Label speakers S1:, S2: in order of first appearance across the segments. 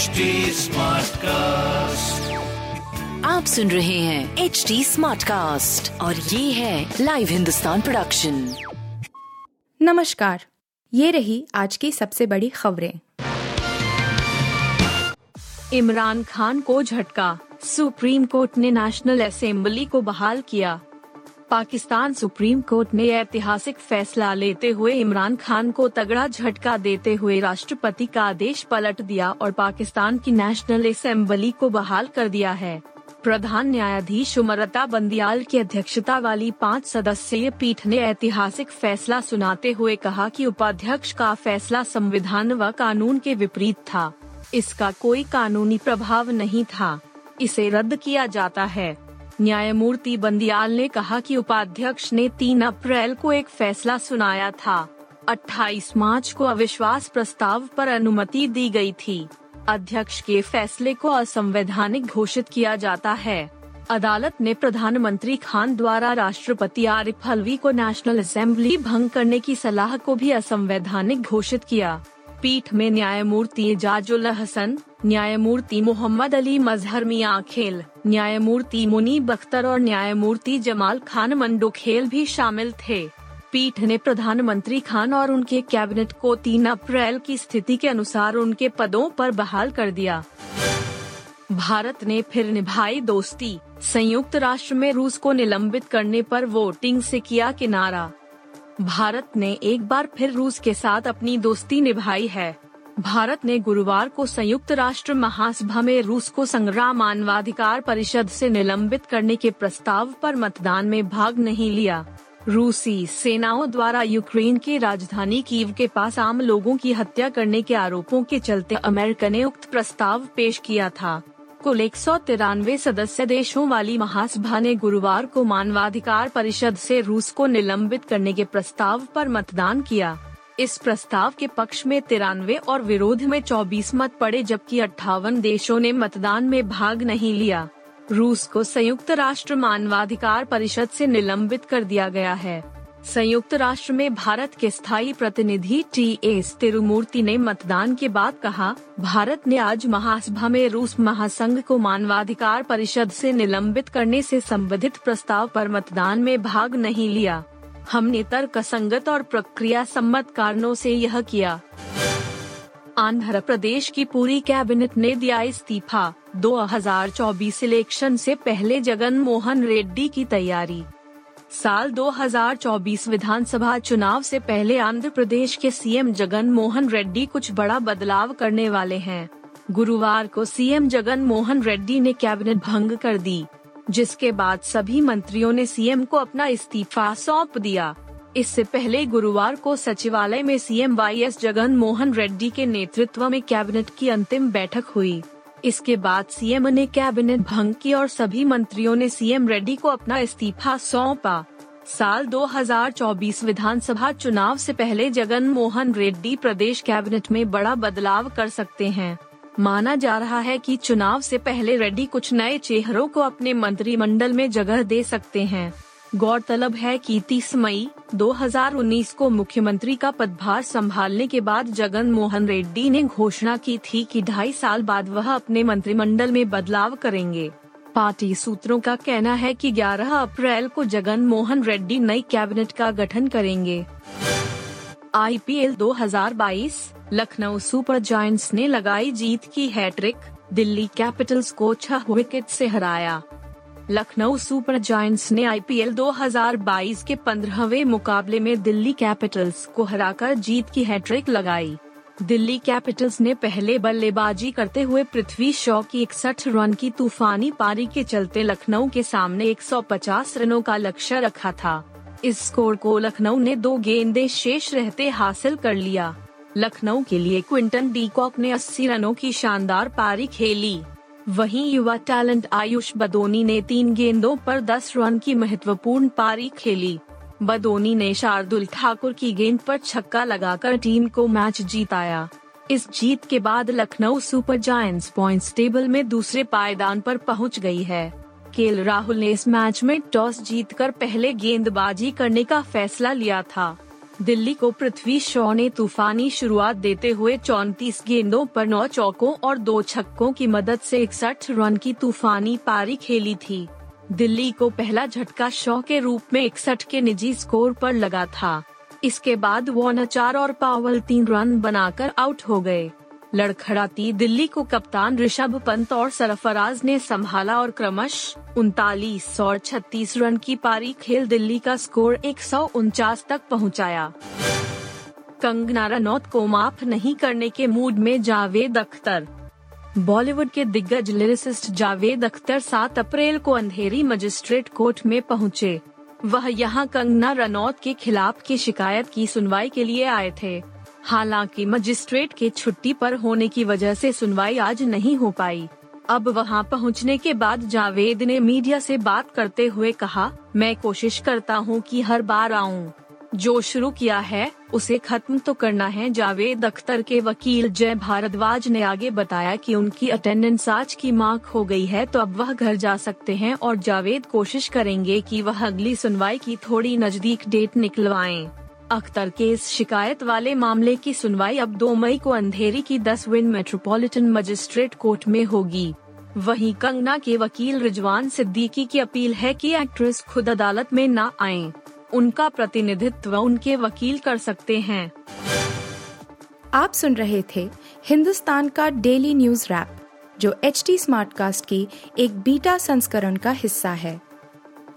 S1: HD cast
S2: आप सुन रहे हैं एच डी स्मार्ट कास्ट और ये है लाइव हिंदुस्तान प्रोडक्शन
S3: नमस्कार। ये रही आज की सबसे बड़ी खबरें।
S4: इमरान खान को झटका। सुप्रीम कोर्ट ने नेशनल असेंबली को बहाल किया। पाकिस्तान सुप्रीम कोर्ट ने ऐतिहासिक फैसला लेते हुए इमरान खान को तगड़ा झटका देते हुए राष्ट्रपति का आदेश पलट दिया और पाकिस्तान की नेशनल असेंबली को बहाल कर दिया है। प्रधान न्यायाधीश उमरता बंदियाल की अध्यक्षता वाली पाँच सदस्यीय पीठ ने ऐतिहासिक फैसला सुनाते हुए कहा कि उपाध्यक्ष का फैसला संविधान व कानून के विपरीत था। इसका कोई कानूनी प्रभाव नहीं था। इसे रद्द किया जाता है। न्यायमूर्ति बंदियाल ने कहा कि उपाध्यक्ष ने 3 अप्रैल को एक फैसला सुनाया था। 28 मार्च को अविश्वास प्रस्ताव पर अनुमति दी गई थी। अध्यक्ष के फैसले को असंवैधानिक घोषित किया जाता है। अदालत ने प्रधानमंत्री खान द्वारा राष्ट्रपति आरिफ अलवी को नेशनल असेंबली भंग करने की सलाह को भी असंवैधानिक घोषित किया। पीठ में न्यायमूर्ति जाजुल हसन, न्यायमूर्ति मोहम्मद अली मजहर मिया खेल, न्यायमूर्ति मुनी बख्तर और न्यायमूर्ति जमाल खान मंडो खेल भी शामिल थे। पीठ ने प्रधानमंत्री खान और उनके कैबिनेट को 3 अप्रैल की स्थिति के अनुसार उनके पदों पर बहाल कर दिया। भारत ने फिर निभाई दोस्ती। संयुक्त राष्ट्र में रूस को निलंबित करने पर वोटिंग से किया किनारा। भारत ने एक बार फिर रूस के साथ अपनी दोस्ती निभाई है। भारत ने गुरुवार को संयुक्त राष्ट्र महासभा में रूस को संग्राम मानवाधिकार परिषद से निलंबित करने के प्रस्ताव पर मतदान में भाग नहीं लिया। रूसी सेनाओं द्वारा यूक्रेन की राजधानी कीव के पास आम लोगों की हत्या करने के आरोपों के चलते अमेरिका ने उक्त प्रस्ताव पेश किया था। कुल एक सौ तिरानवे सदस्य देशों वाली महासभा ने गुरुवार को मानवाधिकार परिषद से रूस को निलंबित करने के प्रस्ताव पर मतदान किया। इस प्रस्ताव के पक्ष में तिरानवे और विरोध में 24 मत पड़े, जबकि अट्ठावन देशों ने मतदान में भाग नहीं लिया। रूस को संयुक्त राष्ट्र मानवाधिकार परिषद से निलंबित कर दिया गया है। संयुक्त राष्ट्र में भारत के स्थायी प्रतिनिधि टी एस तिरुमूर्ति ने मतदान के बाद कहा, भारत ने आज महासभा में रूस महासंघ को मानवाधिकार परिषद से निलंबित करने से संबंधित प्रस्ताव पर मतदान में भाग नहीं लिया। हमने तर्क संगत और प्रक्रिया सम्मत कारणों से यह किया। आंध्र प्रदेश की पूरी कैबिनेट ने दिया इस्तीफा 2024 इलेक्शन से पहले जगन मोहन रेड्डी की तैयारी। साल 2024 विधानसभा चुनाव से पहले आंध्र प्रदेश के सीएम जगन मोहन रेड्डी कुछ बड़ा बदलाव करने वाले हैं। गुरुवार को सीएम जगन मोहन रेड्डी ने कैबिनेट भंग कर दी, जिसके बाद सभी मंत्रियों ने सीएम को अपना इस्तीफा सौंप दिया। इससे पहले गुरुवार को सचिवालय में CM Y S Jagan Mohan Reddy के नेतृत्व में कैबिनेट की अंतिम बैठक हुई। इसके बाद सीएम ने कैबिनेट भंग की और सभी मंत्रियों ने सीएम रेड्डी को अपना इस्तीफा सौंपा। साल 2024 विधानसभा चुनाव से पहले जगन मोहन रेड्डी प्रदेश कैबिनेट में बड़ा बदलाव कर सकते हैं। माना जा रहा है कि चुनाव से पहले रेड्डी कुछ नए चेहरों को अपने मंत्रिमंडल में जगह दे सकते हैं। गौरतलब है कि 30 मई 2019 को मुख्यमंत्री का पदभार संभालने के बाद जगन मोहन रेड्डी ने घोषणा की थी कि ढाई साल बाद वह अपने मंत्रिमंडल में बदलाव करेंगे। पार्टी सूत्रों का कहना है कि 11 अप्रैल को जगन मोहन रेड्डी नई कैबिनेट का गठन करेंगे। आईपीएल 2022 लखनऊ सुपर जायंट्स ने लगाई जीत की हैट्रिक, दिल्ली कैपिटल्स को छह विकेट से हराया। लखनऊ सुपर जायंट्स ने आईपीएल 2022 के पंद्रहवे मुकाबले में दिल्ली कैपिटल्स को हराकर जीत की हैट्रिक लगाई। दिल्ली कैपिटल्स ने पहले बल्लेबाजी करते हुए पृथ्वी शॉ की इकसठ रन की तूफानी पारी के चलते लखनऊ के सामने 150 रनों का लक्ष्य रखा था। इस स्कोर को लखनऊ ने दो गेंदे शेष रहते हासिल कर लिया। लखनऊ के लिए क्विंटन डीकॉक ने 80 रनों की शानदार पारी खेली। वहीं युवा टैलेंट आयुष बदोनी ने तीन गेंदों पर 10 रन की महत्वपूर्ण पारी खेली। बदोनी ने शार्दुल ठाकुर की गेंद पर छक्का लगाकर टीम को मैच जीताया। इस जीत के बाद Lucknow Super Giants points table में दूसरे पायदान पर पहुँच गई है। केल राहुल ने इस मैच में टॉस जीतकर पहले गेंदबाजी करने का फैसला लिया था। दिल्ली को पृथ्वी शॉ ने तूफानी शुरुआत देते हुए 34 गेंदों पर नौ चौकों और दो छक्कों की मदद से इकसठ रन की तूफानी पारी खेली थी। दिल्ली को पहला झटका शॉ के रूप में इकसठ के निजी स्कोर पर लगा था। इसके बाद वो नचार और पावल तीन रन बनाकर आउट हो गए। लड़खड़ाती दिल्ली को कप्तान ऋषभ पंत और सरफराज ने संभाला और क्रमश उनतालीस और छत्तीस रन की पारी खेल दिल्ली का स्कोर एक सौ उनचास तक पहुँचाया। कंगना रनौत को माफ़ नहीं करने के मूड में जावेद अख्तर बॉलीवुड के दिग्गज लिरिसिस्ट जावेद अख्तर 7 अप्रैल को अंधेरी मजिस्ट्रेट कोर्ट में पहुँचे। वह यहाँ कंगना रनौत के खिलाफ की शिकायत की सुनवाई के लिए आए थे हालाँकि मजिस्ट्रेट के छुट्टी पर होने की वजह से सुनवाई आज नहीं हो पाई। अब वहाँ पहुँचने के बाद जावेद ने मीडिया से बात करते हुए कहा, मैं कोशिश करता हूँ कि हर बार आऊँ। जो शुरू किया है, उसे खत्म तो करना है। जावेद अख्तर के वकील जय भारद्वाज ने आगे बताया कि उनकी अटेंडेंस आज की मार्क हो गई है तो अब वह घर जा सकते हैं और जावेद कोशिश करेंगे कि वह अगली सुनवाई की थोड़ी नज़दीक डेट निकलवाएँ। अख्तर के इस शिकायत वाले मामले की सुनवाई अब 2 मई को अंधेरी की 10 विन मेट्रोपॉलिटन मजिस्ट्रेट कोर्ट में होगी। वहीं कंगना के वकील रिजवान सिद्दीकी की अपील है कि एक्ट्रेस खुद अदालत में न आए। उनका प्रतिनिधित्व उनके वकील कर सकते हैं।
S3: आप सुन रहे थे हिंदुस्तान का डेली न्यूज़ रैप, जो एच टी स्मार्ट कास्ट की एक बीटा संस्करण का हिस्सा है।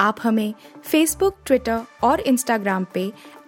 S3: आप हमें फेसबुक ट्विटर और इंस्टाग्राम पे